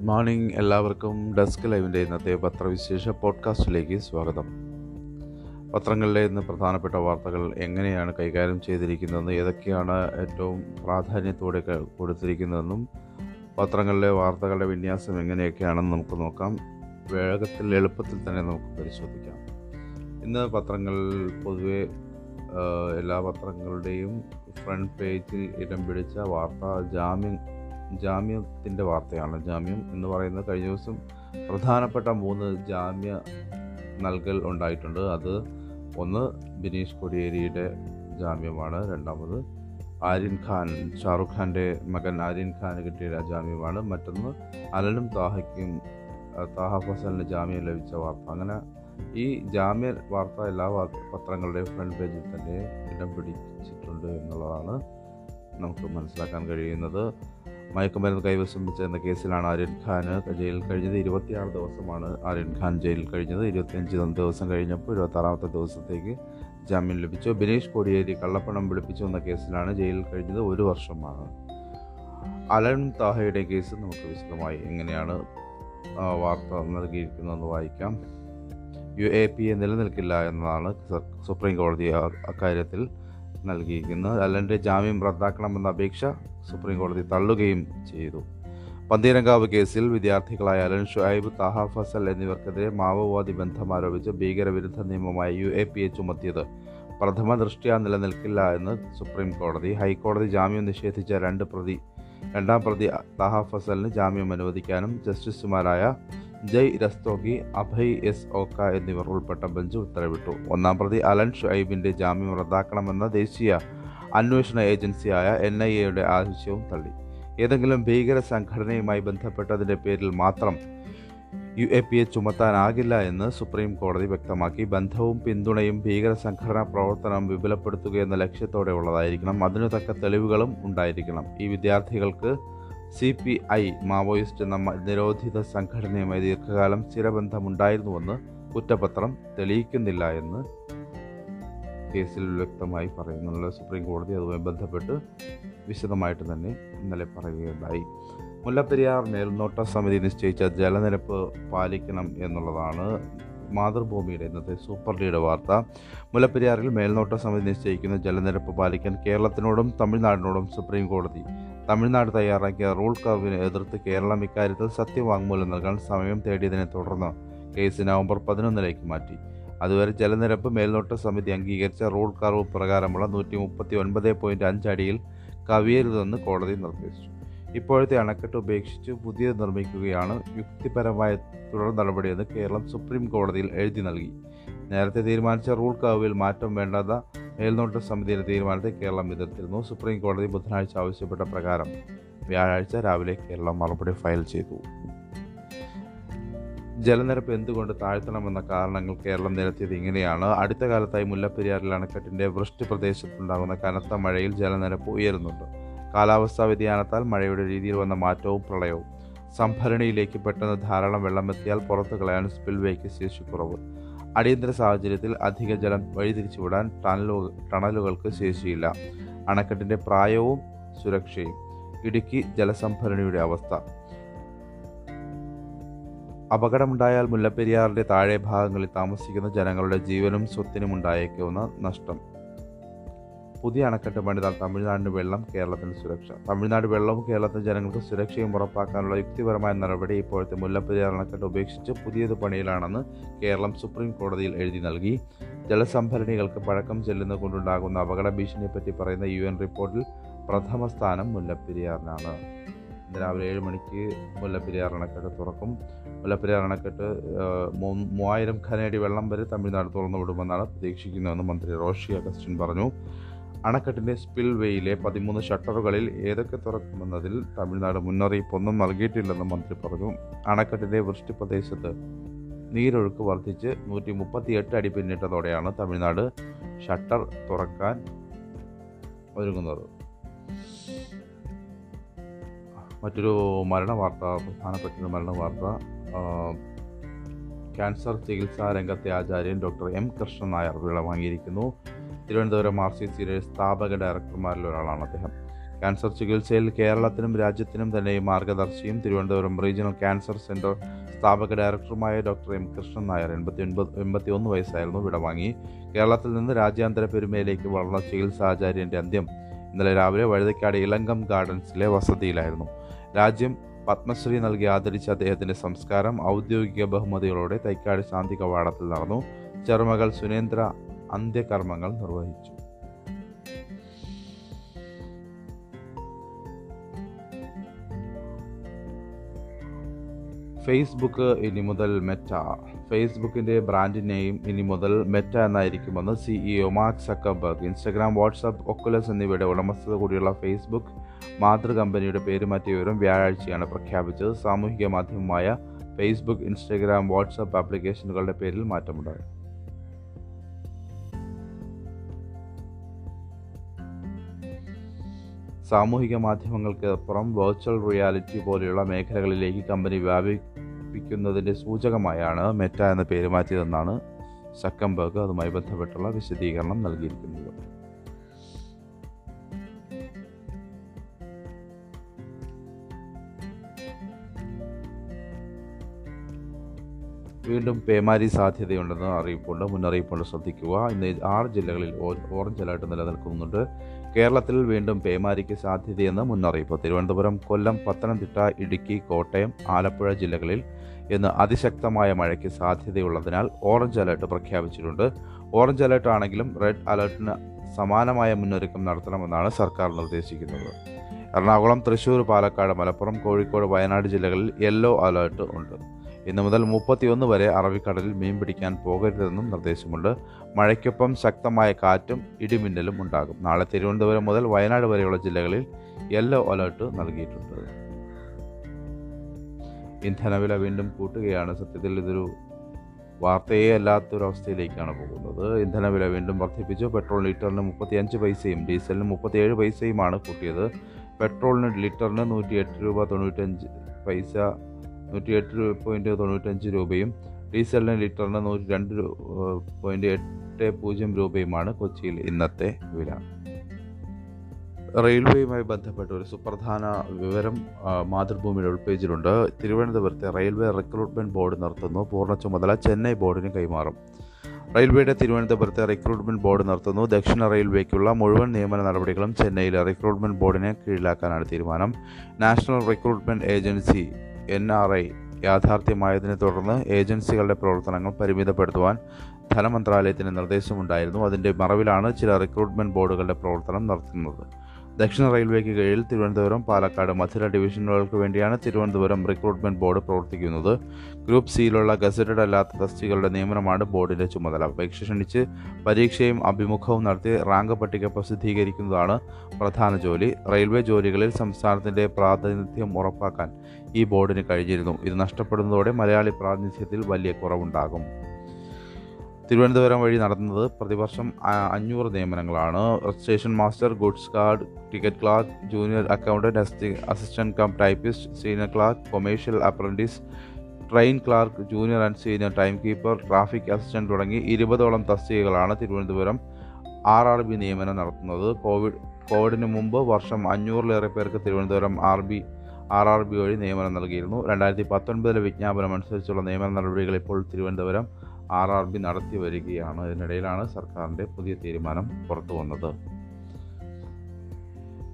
Good morning എല്ലാവർക്കും desk ലൈവിന്റെ ഇന്നത്തെ പത്രവിശേഷ പോഡ്കാസ്റ്റിലേക്ക് സ്വാഗതം. പത്രങ്ങളിലെ ഇന്ന് പ്രധാനപ്പെട്ട വാർത്തകൾ എങ്ങനെയാണ് കൈകാര്യം ചെയ്തിരിക്കുന്നതെന്ന് ഏതൊക്കെയാണ് ഏറ്റവും പ്രാധാന്യത്തോടെ കൊടുത്തിരിക്കുന്നതെന്നും പത്രങ്ങളിലെ വാർത്തകളുടെ വിന്യാസം എങ്ങനെയൊക്കെയാണെന്ന് നമുക്ക് നോക്കാം. വേഗത്തിൽ എളുപ്പത്തിൽ തന്നെ നമുക്ക് പരിശോധിക്കാം. ഇന്ന് പത്രങ്ങൾ പൊതുവെ എല്ലാ പത്രങ്ങളുടെയും ഫ്രണ്ട് പേജിൽ ഇടം പിടിച്ച വാർത്ത ജാമ്യം ജാമ്യത്തിന്റെ വാർത്തയാണ്. ജാമ്യം എന്ന് പറയുന്നത് കഴിഞ്ഞ ദിവസം പ്രധാനപ്പെട്ട മൂന്ന് ജാമ്യ നൽകൽ ഉണ്ടായിട്ടുണ്ട്. അത് ഒന്ന് ബിനീഷ് കൊടിയേരിയുടെ ജാമ്യമാണ് രണ്ടാമത് ആര്യൻ ഖാൻ ഷാറുഖ് ഖാന്റെ മകൻ ആര്യൻ ഖാന് കിട്ടിയ ജാമ്യമാണ് മറ്റൊന്ന് അലനും താഹയ്ക്കും താഹ ഫസലിന് ജാമ്യം ലഭിച്ച വാർത്ത. അങ്ങനെ ഈ ജാമ്യ വാർത്ത എല്ലാ പത്രങ്ങളുടെയും ഫ്രണ്ട് പേജിൽ തന്നെ ഇടം പിടിച്ചിട്ടുണ്ട് എന്നുള്ളതാണ് നമുക്ക് മനസ്സിലാക്കാൻ കഴിയുന്നത്. മയക്കുമരുന്ന് കൈവശം വെച്ച എന്ന കേസിലാണ് ആര്യൻ ഖാന് ജയിലിൽ കഴിഞ്ഞത്. ഇരുപത്തിയാറ് ദിവസമാണ് ആര്യൻ ഖാൻ ജയിലിൽ കഴിഞ്ഞത്. ഇരുപത്തിയഞ്ച് ദിവസം കഴിഞ്ഞപ്പോൾ ഇരുപത്താറാമത്തെ ദിവസത്തേക്ക് ജാമ്യം ലഭിച്ചു. ബിനീഷ് കോടിയേരി കള്ളപ്പണം വെളുപ്പിച്ചു എന്ന കേസിലാണ് ജയിലിൽ കഴിഞ്ഞത്. ഒരു വർഷമാണ്. അലൻ താഹയുടെ കേസ് നമുക്ക് വിശദമായി എങ്ങനെയാണ് വാർത്ത നൽകിയിരിക്കുന്നതെന്ന് വായിക്കാം. യു എ പി എ നിലനിൽക്കില്ല എന്നതാണ് സുപ്രീം കോടതി അക്കാര്യത്തിൽ നൽകിയിരിക്കുന്നത് അല്ലന്റെ ജാമ്യം റദ്ദാക്കണമെന്ന അപേക്ഷ സുപ്രീം കോടതി തള്ളുകയും ചെയ്തു. പന്തീരങ്കാവ് കേസിൽ വിദ്യാർത്ഥികളായ അലൻ ഷുഐബ് താഹ ഫസൽ എന്നിവർക്കെതിരെ മാവോവാദി ബന്ധം ആരോപിച്ച് ഭീകരവിരുദ്ധ നിയമമായ യു എ പി എ ചുമത്തിയത്. പ്രഥമ ദൃഷ്ട്യാ നിലനിൽക്കില്ല എന്ന് സുപ്രീം കോടതി. ഹൈക്കോടതി ജാമ്യം നിഷേധിച്ച രണ്ട് പ്രതി രണ്ടാം പ്രതി താഹ ഫസലിന് ജാമ്യം അനുവദിക്കാനും ജസ്റ്റിസുമാരായ ജയ് രസ്തോഗി അഭയ് എസ് ഓക്ക എന്നിവർ ഉൾപ്പെട്ട ബെഞ്ച് ഉത്തരവിട്ടു. ഒന്നാം പ്രതി അലൻ ഷുഐബിന്റെ ജാമ്യം റദ്ദാക്കണമെന്ന ദേശീയ അന്വേഷണ ഏജൻസിയായ എൻ ഐ എയുടെ ആവശ്യവും തള്ളി. ഏതെങ്കിലും ഭീകര സംഘടനയുമായി ബന്ധപ്പെട്ടതിന്റെ പേരിൽ മാത്രം യു എ പി എ ചുമത്താനാകില്ല എന്ന് സുപ്രീം കോടതി വ്യക്തമാക്കി. ബന്ധവും പിന്തുണയും ഭീകര സംഘടനാ പ്രവർത്തനം വിപുലപ്പെടുത്തുക എന്ന ലക്ഷ്യത്തോടെ ഉള്ളതായിരിക്കണം അതിനു തക്ക തെളിവുകളും ഉണ്ടായിരിക്കണം. ഈ വിദ്യാർത്ഥികൾക്ക് സി പി ഐ മാവോയിസ്റ്റ് എന്ന നിരോധിത സംഘടനയുമായി ദീർഘകാലം സ്ഥിരബന്ധമുണ്ടായിരുന്നുവെന്ന് കുറ്റപത്രം തെളിയിക്കുന്നില്ല എന്ന് കേസിൽ വ്യക്തമായി പറയുന്നുള്ള സുപ്രീം കോടതി അതുമായി ബന്ധപ്പെട്ട് വിശദമായിട്ട് തന്നെ ഇന്നലെ പറയുകയുണ്ടായി. മുല്ലപ്പെരിയാർ മേൽനോട്ട സമിതി നിശ്ചയിച്ച ജലനിരപ്പ് പാലിക്കണം എന്നുള്ളതാണ് മാതൃഭൂമിയുടെ ഇന്നത്തെ സൂപ്പർ ലീഡ് വാർത്ത. മുല്ലപ്പെരിയാറിൽ മേൽനോട്ട സമിതി നിശ്ചയിക്കുന്ന ജലനിരപ്പ് പാലിക്കാൻ കേരളത്തിനോടും തമിഴ്നാടിനോടും സുപ്രീം കോടതി തമിഴ്നാട് തയ്യാറാക്കിയ റൂൾ കർവിനെ എതിർത്ത് കേരളം ഇക്കാര്യത്തിൽ സത്യവാങ്മൂലം നൽകാൻ സമയം തേടിയതിനെ തുടർന്ന് കേസ് നവംബർ പതിനൊന്നിലേക്ക് മാറ്റി. അതുവരെ ജലനിരപ്പ് മേൽനോട്ട സമിതി അംഗീകരിച്ച റൂൾ കർവ് പ്രകാരമുള്ള നൂറ്റി മുപ്പത്തി ഒൻപത് പോയിന്റ് അഞ്ച് അടിയിൽ കവിയരുതെന്ന് കോടതി നിർദ്ദേശിച്ചു. ഇപ്പോഴത്തെ അണക്കെട്ട് ഉപേക്ഷിച്ച് പുതിയത് നിർമ്മിക്കുകയാണ് യുക്തിപരമായ തുടർ നടപടിയെന്ന് കേരളം സുപ്രീം കോടതിയിൽ എഴുതി നൽകി. നേരത്തെ തീരുമാനിച്ച റൂൾ കർവിൽ മാറ്റം വേണ്ടാത്ത മേൽനോട്ട സമിതിയുടെ തീരുമാനത്തെ കേരളം എതിർത്തിരുന്നു. സുപ്രീം കോടതി ബുധനാഴ്ച ആവശ്യപ്പെട്ട പ്രകാരം വ്യാഴാഴ്ച രാവിലെ കേരളം മറുപടി ഫയൽ ചെയ്തു. ജലനിരപ്പ് എന്തുകൊണ്ട് താഴ്ത്തണമെന്ന കാരണങ്ങൾ കേരളം നിരത്തിയത് ഇങ്ങനെയാണ്. അടുത്ത കാലത്തായി മുല്ലപ്പെരിയാറിൽ അണക്കെട്ടിന്റെ വൃഷ്ടി പ്രദേശത്തുണ്ടാകുന്ന കനത്ത മഴയിൽ ജലനിരപ്പ് ഉയരുന്നുണ്ട്. കാലാവസ്ഥാ വ്യതിയാനത്താൽ മഴയുടെ രീതിയിൽ വന്ന മാറ്റവും പ്രളയവും. സംഭരണിയിലേക്ക് പെട്ടെന്ന് ധാരാളം വെള്ളമെത്തിയാൽ പുറത്തു കളയാൻ സ്പിൽവേക്ക് ശേഷിക്കുറവ്. അടിയന്തര സാഹചര്യത്തിൽ അധിക ജലം വഴിതിരിച്ചുവിടാൻ ടണലു ടണലുകൾക്ക് ശേഷിയില്ല. അണക്കെട്ടിന്റെ പ്രായവും സുരക്ഷയും. ഇടുക്കി ജലസംഭരണിയുടെ അവസ്ഥ. അപകടമുണ്ടായാൽ മുല്ലപ്പെരിയാറിന്റെ താഴെ ഭാഗങ്ങളിൽ താമസിക്കുന്ന ജനങ്ങളുടെ ജീവനും സ്വത്തിനും ഉണ്ടായേക്കാവുന്ന നഷ്ടം. പുതിയ അണക്കെട്ട് പണിതാൽ തമിഴ്നാടിന് വെള്ളം കേരളത്തിന് സുരക്ഷ. തമിഴ്നാട് വെള്ളവും കേരളത്തിലെ ജനങ്ങൾക്ക് സുരക്ഷയും ഉറപ്പാക്കാനുള്ള യുക്തിപരമായ നടപടി ഇപ്പോഴത്തെ മുല്ലപ്പെരിയാർ അണക്കെട്ട് ഉപേക്ഷിച്ച് പുതിയത് പണിയിലാണെന്ന് കേരളം സുപ്രീം കോടതിയിൽ എഴുതി നൽകി. ജലസംഭരണികൾക്ക് പഴക്കം ചെല്ലുന്നത് കൊണ്ടുണ്ടാകുന്ന അപകട ഭീഷണിയെപ്പറ്റി പറയുന്ന യു എൻ റിപ്പോർട്ടിൽ പ്രഥമ സ്ഥാനം മുല്ലപ്പെരിയാറിനാണ്. രാവിലെ ഏഴ് മണിക്ക് മുല്ലപ്പെരിയാർ അണക്കെട്ട് തുറക്കും. മുല്ലപ്പെരിയാർ അണക്കെട്ട് മൂവായിരം ഖനയടി വെള്ളം വരെ തമിഴ്നാട് തുറന്നു വിടുമെന്നാണ് പ്രതീക്ഷിക്കുന്നതെന്ന് മന്ത്രി റോഷി അഗസ്റ്റിൻ പറഞ്ഞു. അണക്കെട്ടിന്റെ സ്പിൽവേയിലെ പതിമൂന്ന് ഷട്ടറുകളിൽ ഏതൊക്കെ തുറക്കുമെന്നതിൽ തമിഴ്നാട് മുന്നറിയിപ്പൊന്നും നൽകിയിട്ടില്ലെന്ന് മന്ത്രി പറഞ്ഞു. അണക്കെട്ടിന്റെ വൃഷ്ടി പ്രദേശത്ത് നീരൊഴുക്ക് വർദ്ധിച്ച് നൂറ്റി മുപ്പത്തിയെട്ട് അടി പിന്നിട്ടതോടെയാണ് തമിഴ്നാട് ഷട്ടർ തുറക്കാൻ ഒരുങ്ങുന്നത്. മറ്റൊരു മരണ വാർത്ത പ്രധാനപ്പെട്ട ഒരു മരണ വാർത്ത. ക്യാൻസർ ചികിത്സാ രംഗത്തെ ആചാര്യൻ ഡോക്ടർ എം കൃഷ്ണൻ നായർ വിള വാങ്ങിയിരിക്കുന്നു. തിരുവനന്തപുരം ആർ സി സിയിലെ സ്ഥാപക ഡയറക്ടർമാരിൽ ഒരാളാണ് അദ്ദേഹം. ക്യാൻസർ ചികിത്സയിൽ കേരളത്തിനും രാജ്യത്തിനും തന്നെ മാർഗദർശിയും തിരുവനന്തപുരം റീജിയണൽ ക്യാൻസർ സെന്റർ സ്ഥാപക ഡയറക്ടറുമായ ഡോക്ടർ എം കൃഷ്ണൻ നായർ എൺപത്തി ഒൻപത് എൺപത്തി ഒന്ന് വയസ്സായിരുന്നു വിടവാങ്ങി. കേരളത്തിൽ നിന്ന് രാജ്യാന്തര പെരുമയിലേക്ക് വളർന്ന ചികിത്സാചാര്യന്റെ അന്ത്യം ഇന്നലെ രാവിലെ വഴുതക്കാട് ഇളങ്കം ഗാർഡൻസിലെ വസതിയിലായിരുന്നു. രാജ്യം പത്മശ്രീ നൽകി ആദരിച്ച അദ്ദേഹത്തിന്റെ സംസ്കാരം ഔദ്യോഗിക ബഹുമതികളോടെ തൈക്കാട് ശാന്തി കവാടത്തിൽ നടന്നു. ചെറുമകൾ സുനേന്ദ്ര അന്ത്യകർമ്മങ്ങൾ നിർവഹിച്ചു. ഫേസ്ബുക്ക് ഇനി മുതൽ മെറ്റ ഫേസ്ബുക്കിന്റെ ബ്രാൻഡ് നെയിം ഇനി മുതൽ Meta എന്നായിരിക്കുമെന്ന് CEO Mark Zuckerberg Instagram WhatsApp Oculus എന്നിവയുടെ ഉടമസ്ഥത കൂടിയുള്ള ഫേസ്ബുക്ക് മാതൃ കമ്പനിയുടെ പേര് മാറ്റിയ വിവരം വ്യാഴാഴ്ചയാണ് പ്രഖ്യാപിച്ചത്. സാമൂഹിക മാധ്യമമായ ഫേസ്ബുക്ക് ഇൻസ്റ്റഗ്രാം വാട്സാപ്പ് ആപ്ലിക്കേഷനുകളുടെ പേരിൽ മാറ്റമുണ്ടായി. സാമൂഹിക മാധ്യമങ്ങൾക്ക് അപ്പുറം വെർച്വൽ റിയാലിറ്റി പോലെയുള്ള മേഖലകളിലേക്ക് കമ്പനി വ്യാപിപ്പിക്കുന്നതിന്റെ സൂചകമായാണ് മെറ്റ എന്ന പേര് മാറ്റിയതെന്നാണ് സക്കംബർഗ് അതുമായി ബന്ധപ്പെട്ടുള്ള വിശദീകരണം നൽകിയിരിക്കുന്നത്. വീണ്ടും പേമാരി സാധ്യതയുണ്ടെന്ന് അറിയിപ്പുണ്ട് മുന്നറിയിപ്പുണ്ട്. ശ്രദ്ധിക്കുക. ഇന്ന് ആറ് ജില്ലകളിൽ ഓറഞ്ച് അലർട്ട് നിലനിൽക്കുന്നുണ്ട്. കേരളത്തിൽ വീണ്ടും പേമാരിക്ക് സാധ്യതയെന്ന് മുന്നറിയിപ്പ്. തിരുവനന്തപുരം കൊല്ലം പത്തനംതിട്ട ഇടുക്കി കോട്ടയം ആലപ്പുഴ ജില്ലകളിൽ ഇന്ന് അതിശക്തമായ മഴയ്ക്ക് സാധ്യതയുള്ളതിനാൽ ഓറഞ്ച് അലർട്ട് പ്രഖ്യാപിച്ചിട്ടുണ്ട്. ഓറഞ്ച് അലർട്ട് ആണെങ്കിലും റെഡ് അലർട്ടിന് സമാനമായ മുന്നൊരുക്കം നടത്തണമെന്നാണ് സർക്കാർ നിർദ്ദേശിക്കുന്നത്. എറണാകുളം തൃശൂർ പാലക്കാട് മലപ്പുറം കോഴിക്കോട് വയനാട് ജില്ലകളിൽ യെല്ലോ അലേർട്ട് ഉണ്ട്. ഇന്നു മുതൽ മുപ്പത്തിയൊന്ന് വരെ അറബിക്കടലിൽ മീൻ പിടിക്കാൻ പോകരുതെന്നും നിർദ്ദേശമുണ്ട്. മഴയ്ക്കൊപ്പം ശക്തമായ കാറ്റും ഇടിമിന്നലും ഉണ്ടാകും. നാളെ തിരുവനന്തപുരം മുതൽ വയനാട് വരെയുള്ള ജില്ലകളിൽ യെല്ലോ അലേർട്ട് നൽകിയിട്ടുണ്ട്. ഇന്ധനവില വീണ്ടും കൂട്ടുകയാണ്. സത്യത്തിൽ ഇതൊരു വാർത്തയെ അല്ലാത്തൊരവസ്ഥയിലേക്കാണ് പോകുന്നത്. ഇന്ധനവില വീണ്ടും വർദ്ധിപ്പിച്ചു. പെട്രോൾ ലിറ്ററിന് മുപ്പത്തിയഞ്ച് പൈസയും ഡീസലിന് മുപ്പത്തിയേഴ് പൈസയുമാണ് കൂട്ടിയത്. പെട്രോളിന് ലിറ്ററിന് നൂറ്റിയെട്ട് രൂപ തൊണ്ണൂറ്റഞ്ച് പൈസ നൂറ്റിയെട്ട് പോയിന്റ് തൊണ്ണൂറ്റഞ്ച് രൂപയും ഡീസലിന് ലിറ്ററിന് നൂറ്റി രണ്ട് പോയിന്റ് എട്ട് പൂജ്യം രൂപയുമാണ് കൊച്ചിയിൽ ഇന്നത്തെ വില. റെയിൽവേയുമായി ബന്ധപ്പെട്ട ഒരു സുപ്രധാന വിവരം മാതൃഭൂമിയുടെ ഉൾപേജിലുണ്ട്. തിരുവനന്തപുരത്തെ റെയിൽവേ റിക്രൂട്ട്മെന്റ് ബോർഡ് നടത്തുന്നു പൂർണ ചുമതല ചെന്നൈ ബോർഡിന് കൈമാറും. റെയിൽവേയുടെ തിരുവനന്തപുരത്തെ റിക്രൂട്ട്മെന്റ് ബോർഡ് നടത്തുന്നു ദക്ഷിണ റെയിൽവേക്കുള്ള മുഴുവൻ നിയമന നടപടികളും ചെന്നൈയിലെ റിക്രൂട്ട്മെന്റ് ബോർഡിനെ കീഴിലാക്കാനാണ് തീരുമാനം. National recruitment agency N R I യാഥാർത്ഥ്യമായതിനെ തുടർന്ന് ഏജൻസികളുടെ പ്രവർത്തനങ്ങൾ പരിമിതപ്പെടുത്തുവാൻ ധനമന്ത്രാലയത്തിന് നിർദ്ദേശമുണ്ടായിരുന്നു. അതിന്റെ മറവിലാണ് ചില റിക്രൂട്ട്മെന്റ് ബോർഡുകളുടെ പ്രവർത്തനം നടത്തുന്നത്. ദക്ഷിണ റെയിൽവേക്ക് കീഴിൽ തിരുവനന്തപുരം പാലക്കാട് മധുര ഡിവിഷനുകൾക്ക് വേണ്ടിയാണ് തിരുവനന്തപുരം റിക്രൂട്ട്മെന്റ് ബോർഡ് പ്രവർത്തിക്കുന്നത്. ഗ്രൂപ്പ് സിയിലുള്ള ഗസറ്റഡ് അല്ലാത്ത തസ്തികളുടെ നിയമനമാണ് ബോർഡിന്റെ ചുമതല. പരീക്ഷ ക്ഷണിച്ച് പരീക്ഷയും അഭിമുഖവും നടത്തി റാങ്ക് പട്ടിക പ്രസിദ്ധീകരിക്കുന്നതാണ് പ്രധാന ജോലി. റെയിൽവേ ജോലികളിൽ സംസ്ഥാനത്തിന്റെ പ്രാതിനിധ്യം ഉറപ്പാക്കാൻ ഈ ബോർഡിന് കഴിഞ്ഞിരുന്നു. ഇത് നഷ്ടപ്പെടുന്നതോടെ മലയാളി പ്രാതിനിധ്യത്തിൽ വലിയ കുറവുണ്ടാകും. തിരുവനന്തപുരം വഴി നടന്നത് പ്രതിവർഷം അഞ്ഞൂറ് നിയമനങ്ങളാണ്. Registration master goods card ticket clerk junior accountant assistant cum typist senior clerk commercial apprentice train clerk junior and senior time keeper traffic assistant തുടങ്ങി ഇരുപതോളം തസ്തികകളാണ് തിരുവനന്തപുരം ആർ ആർ ബി നിയമനം നടത്തുന്നത്. കോവിഡ് കോവിഡിന് മുമ്പ് വർഷം അഞ്ഞൂറിലേറെ പേർക്ക് Thiruvananthapuram R B R R B വഴി നിയമനം നൽകിയിരുന്നു. രണ്ടായിരത്തി പത്തൊൻപതിലെ വിജ്ഞാപനം അനുസരിച്ചുള്ള നിയമന നടപടികൾ ഇപ്പോൾ തിരുവനന്തപുരം ആർ ആർ ബി നടത്തി വരികയാണ്. ഇതിനിടയിലാണ് സർക്കാരിന്റെ പുതിയ തീരുമാനം പുറത്തു വന്നത്.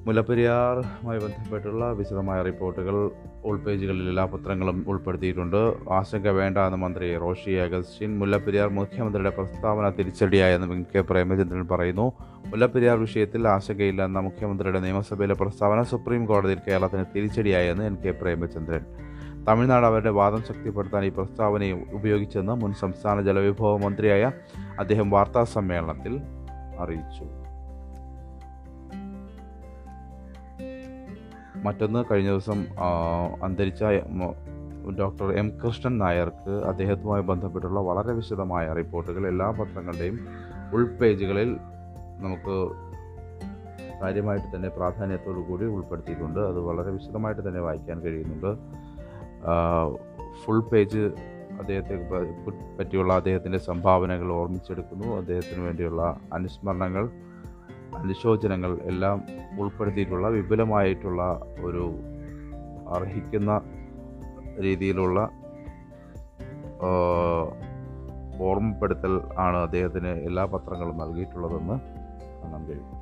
മുല്ലപ്പെരിയാറുമായി ബന്ധപ്പെട്ടുള്ള വിശദമായ റിപ്പോർട്ടുകൾ ഉൾപേജുകളിൽ എല്ലാ പത്രങ്ങളും ഉൾപ്പെടുത്തിയിട്ടുണ്ട്. ആശങ്ക വേണ്ട എന്ന മന്ത്രി റോഷി അഗസ്റ്റിൻ മുല്ലപ്പെരിയാർ മുഖ്യമന്ത്രിയുടെ പ്രസ്താവന തിരിച്ചടിയായെന്ന് എൻ കെ പ്രേമചന്ദ്രൻ പറയുന്നു. മുല്ലപ്പെരിയാർ വിഷയത്തിൽ ആശങ്കയില്ലെന്ന മുഖ്യമന്ത്രിയുടെ നിയമസഭയിലെ പ്രസ്താവന സുപ്രീം കോടതിയിൽ കേരളത്തിന് തിരിച്ചടിയായെന്ന് എൻ കെ പ്രേമചന്ദ്രൻ തമിഴ്നാട് അവരുടെ വാദം ശക്തിപ്പെടുത്താൻ ഈ പ്രസ്താവനയെ ഉപയോഗിച്ചെന്ന് മുൻ സംസ്ഥാന ജലവിഭവ മന്ത്രിയായ അദ്ദേഹം വാർത്താ സമ്മേളനത്തിൽ അറിയിച്ചു. മറ്റൊന്ന് കഴിഞ്ഞ ദിവസം അന്തരിച്ച ഡോക്ടർ എം കൃഷ്ണൻ നായർക്ക് അദ്ദേഹത്തുമായി ബന്ധപ്പെട്ടുള്ള വളരെ വിശദമായ റിപ്പോർട്ടുകൾ എല്ലാ പത്രങ്ങളുടെയും ഉൾപേജുകളിൽ നമുക്ക് കാര്യമായിട്ട് തന്നെ പ്രാധാന്യത്തോടു കൂടി ഉൾപ്പെടുത്തിയിട്ടുണ്ട്. അത് വളരെ വിശദമായിട്ട് തന്നെ വായിക്കാൻ കഴിയുന്നുണ്ട്. ഫുൾ പേജ് അദ്ദേഹത്തെ പറ്റിയുള്ള അദ്ദേഹത്തിന്റെ സംഭാവനകൾ ഓർമ്മിച്ചെടുക്കുന്നു. അദ്ദേഹത്തിന് വേണ്ടിയുള്ള അനുസ്മരണങ്ങൾ അനുശോചനങ്ങൾ എല്ലാം ഉൾപ്പെടുത്തിയിട്ടുള്ള വിപുലമായിട്ടുള്ള ഒരു അർഹിക്കുന്ന രീതിയിലുള്ള ഓർമ്മപ്പെടുത്തൽ ആണ് അദ്ദേഹത്തിന് എല്ലാ പത്രങ്ങളും നൽകിയിട്ടുള്ളതെന്ന് കാണാൻ കഴിയും.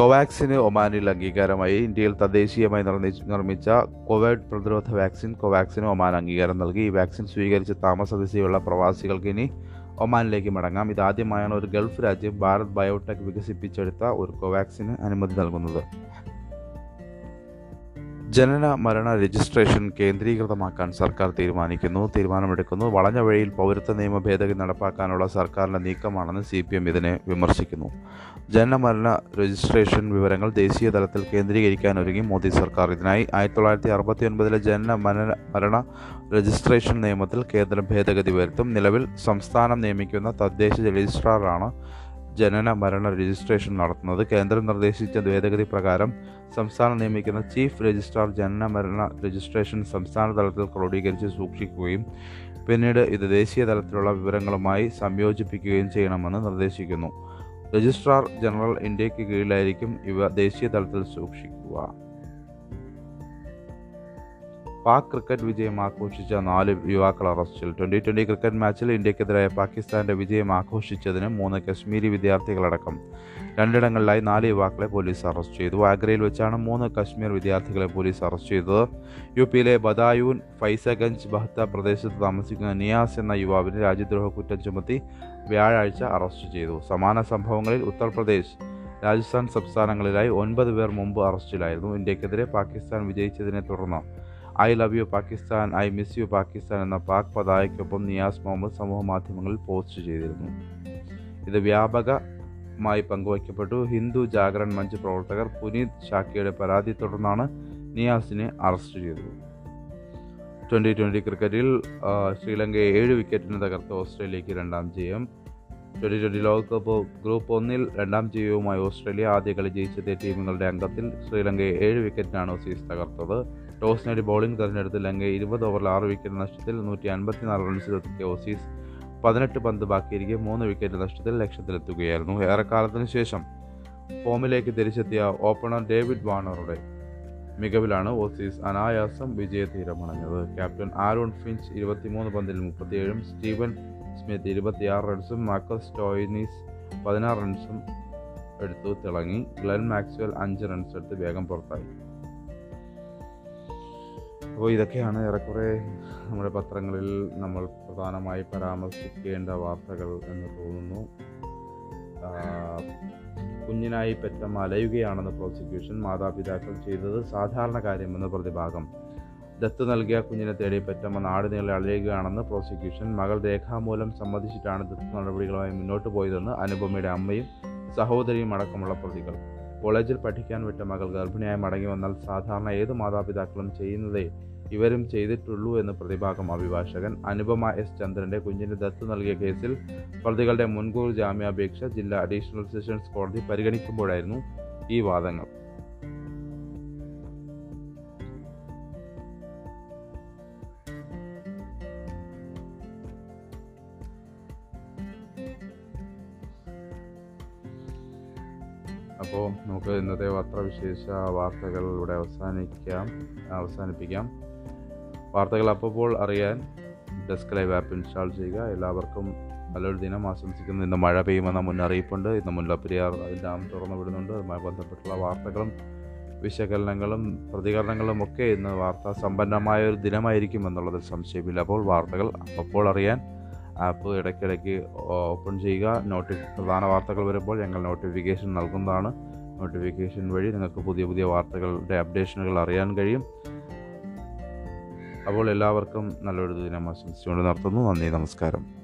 കോവാക്സിന് ഒമാനിൽ അംഗീകാരമായി. ഇന്ത്യയിൽ തദ്ദേശീയമായി നിർമ്മിച്ച കോവിഡ് പ്രതിരോധ വാക്സിൻ കോവാക്സിന് ഒമാൻ അംഗീകാരം നൽകി. ഈ വാക്സിൻ സ്വീകരിച്ച് താമസദിശയുള്ള പ്രവാസികൾക്ക് ഇനി ഒമാനിലേക്ക് മടങ്ങാം. ഇതാദ്യമായാണ് ഒരു ഗൾഫ് രാജ്യം ഭാരത് ബയോടെക് വികസിപ്പിച്ചെടുത്ത ഒരു കോവാക്സിന് അനുമതി നൽകുന്നത്. ജനന മരണ രജിസ്ട്രേഷൻ കേന്ദ്രീകൃതമാക്കാൻ സർക്കാർ തീരുമാനിക്കുന്നു തീരുമാനമെടുക്കുന്നു. വളഞ്ഞ വഴിയിൽ പൗരത്വ നിയമ ഭേദഗതി നടപ്പാക്കാനുള്ള സർക്കാരിന്റെ നീക്കമാണെന്ന് സി പി എം ഇതിനെ വിമർശിക്കുന്നു. ജനന മരണ രജിസ്ട്രേഷൻ വിവരങ്ങൾ ദേശീയ തലത്തിൽ കേന്ദ്രീകരിക്കാൻ ഒരുങ്ങി മോദി സർക്കാർ. ഇതിനായി ആയിരത്തി തൊള്ളായിരത്തി അറുപത്തി ഒൻപതിലെ ജനന മരണ മരണ രജിസ്ട്രേഷൻ നിയമത്തിൽ കേന്ദ്രം ഭേദഗതി വരുത്തും. നിലവിൽ സംസ്ഥാനം നിയമിക്കുന്ന തദ്ദേശ രജിസ്ട്രാറാണ് ജനന മരണ രജിസ്ട്രേഷൻ നടത്തുന്നത്. കേന്ദ്രം നിർദ്ദേശിച്ച ഭേദഗതി പ്രകാരം സംസ്ഥാനം നിയമിക്കുന്ന ചീഫ് രജിസ്ട്രാർ ജനന മരണ രജിസ്ട്രേഷൻ സംസ്ഥാന തലത്തിൽ ക്രോഡീകരിച്ച് സൂക്ഷിക്കുകയും പിന്നീട് ഇത് ദേശീയ തലത്തിലുള്ള വിവരങ്ങളുമായി സംയോജിപ്പിക്കുകയും ചെയ്യണമെന്ന് നിർദ്ദേശിക്കുന്നു. രജിസ്ട്രാർ ജനറൽ ഇന്ത്യയ്ക്ക് കീഴിലായിരിക്കും ഇവ ദേശീയ തലത്തിൽ സൂക്ഷിക്കുക. പാക് ക്രിക്കറ്റ് വിജയം ആഘോഷിച്ച നാല് യുവാക്കൾ അറസ്റ്റിൽ. ട്വന്റി ട്വന്റി ക്രിക്കറ്റ് മാച്ചിൽ ഇന്ത്യക്കെതിരായ പാകിസ്ഥാന്റെ വിജയം ആഘോഷിച്ചതിന് മൂന്ന് കശ്മീരി വിദ്യാർത്ഥികളടക്കം. രണ്ടിടങ്ങളിലായി നാല് യുവാക്കളെ പോലീസ് അറസ്റ്റ് ചെയ്തു. ആഗ്രയിൽ വെച്ചാണ് മൂന്ന് കശ്മീർ വിദ്യാർത്ഥികളെ പോലീസ് അറസ്റ്റ് ചെയ്തത്. യു പിയിലെ ബദായൂൻ ഫൈസഗഞ്ച് ബഹ്ത പ്രദേശത്ത് താമസിക്കുന്ന നിയാസ് എന്ന യുവാവിനെ രാജ്യദ്രോഹ കുറ്റം ചുമത്തി വ്യാഴാഴ്ച അറസ്റ്റ് ചെയ്തു. സമാന സംഭവങ്ങളിൽ ഉത്തർപ്രദേശ് രാജസ്ഥാൻ സംസ്ഥാനങ്ങളിലായി ഒൻപത് പേർ മുമ്പ് അറസ്റ്റിലായിരുന്നു. ഇന്ത്യക്കെതിരെ പാകിസ്ഥാൻ വിജയിച്ചതിനെ തുടർന്ന് I love you Pakistan I miss you Pakistan എന്ന പാക് പതാകയ്ക്കൊപ്പം നിയാസ് മുഹമ്മദ് സമൂഹ മാധ്യമങ്ങളിൽ പോസ്റ്റ് ചെയ്തിരുന്നു. ഇത് വ്യാപകമായി പങ്കുവയ്ക്കപ്പെട്ടു. ഹിന്ദു ജാഗരൺ മഞ്ച് പ്രവർത്തകർ പുനീത് ഷാക്കിയുടെ പരാതിയെ തുടർന്നാണ് നിയാസിനെ അറസ്റ്റ് ചെയ്തത്. ട്വന്റി ട്വന്റി ക്രിക്കറ്റിൽ ശ്രീലങ്കയെ ഏഴ് വിക്കറ്റിന് തകർത്ത് ഓസ്ട്രേലിയയ്ക്ക് രണ്ടാം ജയം. ട്വന്റി ട്വന്റി ലോകകപ്പ് ഗ്രൂപ്പ് ഒന്നിൽ രണ്ടാം ജയവുമായി ഓസ്ട്രേലിയ ആദ്യ കളി ജയിച്ചെത്തിയ ടീമുകളുടെ അംഗത്തിൽ ശ്രീലങ്കയെ ഏഴ് വിക്കറ്റിനാണ് ഓസീസ് തകർത്തത്. ടോസ് നേടി ബൗളിംഗ് തെരഞ്ഞെടുത്ത് ലങ്കയെ ഇരുപത് ഓവറിൽ ആറ് വിക്കറ്റ് നഷ്ടത്തിൽ നൂറ്റി അൻപത്തിനാല് റൺസിൽ എത്തിയ ഓസീസ് പതിനെട്ട് പന്ത് ബാക്കിയിരിക്കെ മൂന്ന് വിക്കറ്റ് നഷ്ടത്തിൽ ലക്ഷ്യത്തിലെത്തുകയായിരുന്നു. ഏറെക്കാലത്തിന് ശേഷം ഫോമിലേക്ക് തിരിച്ചെത്തിയ ഓപ്പണർ ഡേവിഡ് വാണറുടെ മികവിലാണ് ഓസീസ് അനായാസം വിജയതീരമണഞ്ഞത്. ക്യാപ്റ്റൻ ആരോൺ ഫിഞ്ച് ഇരുപത്തിമൂന്ന് പന്തിൽ മുപ്പത്തിയേഴും സ്റ്റീവൻ സ്മിത്ത് ഇരുപത്തിയാറ് റൺസും മാർക്കസ് സ്റ്റോയിനിസ് പതിനാറ് റൺസും എടുത്തു തിളങ്ങി. ഗ്ലെൻ മാക്സ്വൽ അഞ്ച് റൺസ് എടുത്ത് വേഗം പുറത്തായി. അപ്പോൾ ഇതൊക്കെയാണ് ഏറെക്കുറെ നമ്മുടെ പത്രങ്ങളിൽ നമ്മൾ പ്രധാനമായി പരാമർശിക്കേണ്ട വാർത്തകൾ എന്ന് തോന്നുന്നു. കുഞ്ഞിനായി പെറ്റം അലയുകയാണെന്ന് പ്രോസിക്യൂഷൻ മാതാപിതാക്കൾ ചെയ്തത് സാധാരണ കാര്യമെന്ന് പ്രതിഭാഗം ദത്ത് നൽകിയ കുഞ്ഞിനെ തേടി പെറ്റമ്മ നാട് നീളെ അലയുകയാണെന്ന് പ്രോസിക്യൂഷൻ മകൾ രേഖാമൂലം സമ്മതിച്ചിട്ടാണ് ദത്ത് നടപടികളുമായി മുന്നോട്ട് പോയതെന്ന് അനുപമയുടെ അമ്മയും സഹോദരിയും അടക്കമുള്ള പ്രതികൾ. കോളേജിൽ പഠിക്കാൻ വിട്ട മകൾ ഗർഭിണിയായി മടങ്ങി വന്നാൽ സാധാരണ ഏത് മാതാപിതാക്കളും ചെയ്യുന്നതേ ഇവരും ചെയ്തിട്ടുള്ളൂ എന്ന് പ്രതിഭാഗം അഭിഭാഷകൻ അനുപമ എസ് ചന്ദ്രന്റെ കുഞ്ഞിന് ദത്ത് നൽകിയ കേസിൽ പ്രതികളുടെ മുൻകൂർ ജാമ്യാപേക്ഷ ജില്ലാ അഡീഷണൽ സെഷൻസ് കോടതി പരിഗണിക്കുമ്പോഴായിരുന്നു ഈ വാദങ്ങൾ. അപ്പോൾ നമുക്ക് ഇന്നത്തെ പത്രവിശേഷ വാർത്തകൾ ഇവിടെ അവസാനിക്കാം അവസാനിപ്പിക്കാം. വാർത്തകൾ അപ്പോൾ അറിയാൻ ഡെസ്ക് ലൈവ് ആപ്പ് ഇൻസ്റ്റാൾ ചെയ്യുക. എല്ലാവർക്കും നല്ലൊരു ദിനം ആശംസിക്കുന്നു. ഇന്ന് മഴ പെയ്യുമെന്ന മുന്നറിയിപ്പുണ്ട്. ഇന്ന് മുല്ലപ്പെരിയാർ ഡാം തുറന്നു വിടുന്നുണ്ട്. അതുമായി ബന്ധപ്പെട്ടുള്ള വാർത്തകളും വിശകലനങ്ങളും പ്രതികരണങ്ങളും ഒക്കെ ഇന്ന് വാർത്താ സമ്പന്നമായ ഒരു ദിനമായിരിക്കും എന്നുള്ളതിൽ സംശയമില്ല. അപ്പോൾ വാർത്തകൾ അപ്പോൾ അറിയാൻ ആപ്പ് ഇടയ്ക്കിടയ്ക്ക് ഓപ്പൺ ചെയ്യുക. നോട്ടി പ്രധാന വാർത്തകൾ വരുമ്പോൾ ഞങ്ങൾ നോട്ടിഫിക്കേഷൻ നൽകുന്നതാണ്. നോട്ടിഫിക്കേഷൻ വഴി നിങ്ങൾക്ക് പുതിയ പുതിയ വാർത്തകളുടെ അപ്ഡേഷനുകൾ അറിയാൻ കഴിയും. അപ്പോൾ എല്ലാവർക്കും നല്ലൊരു ദിനം ആശംസിച്ചുകൊണ്ട് നടത്തുന്നു നന്ദി നമസ്കാരം.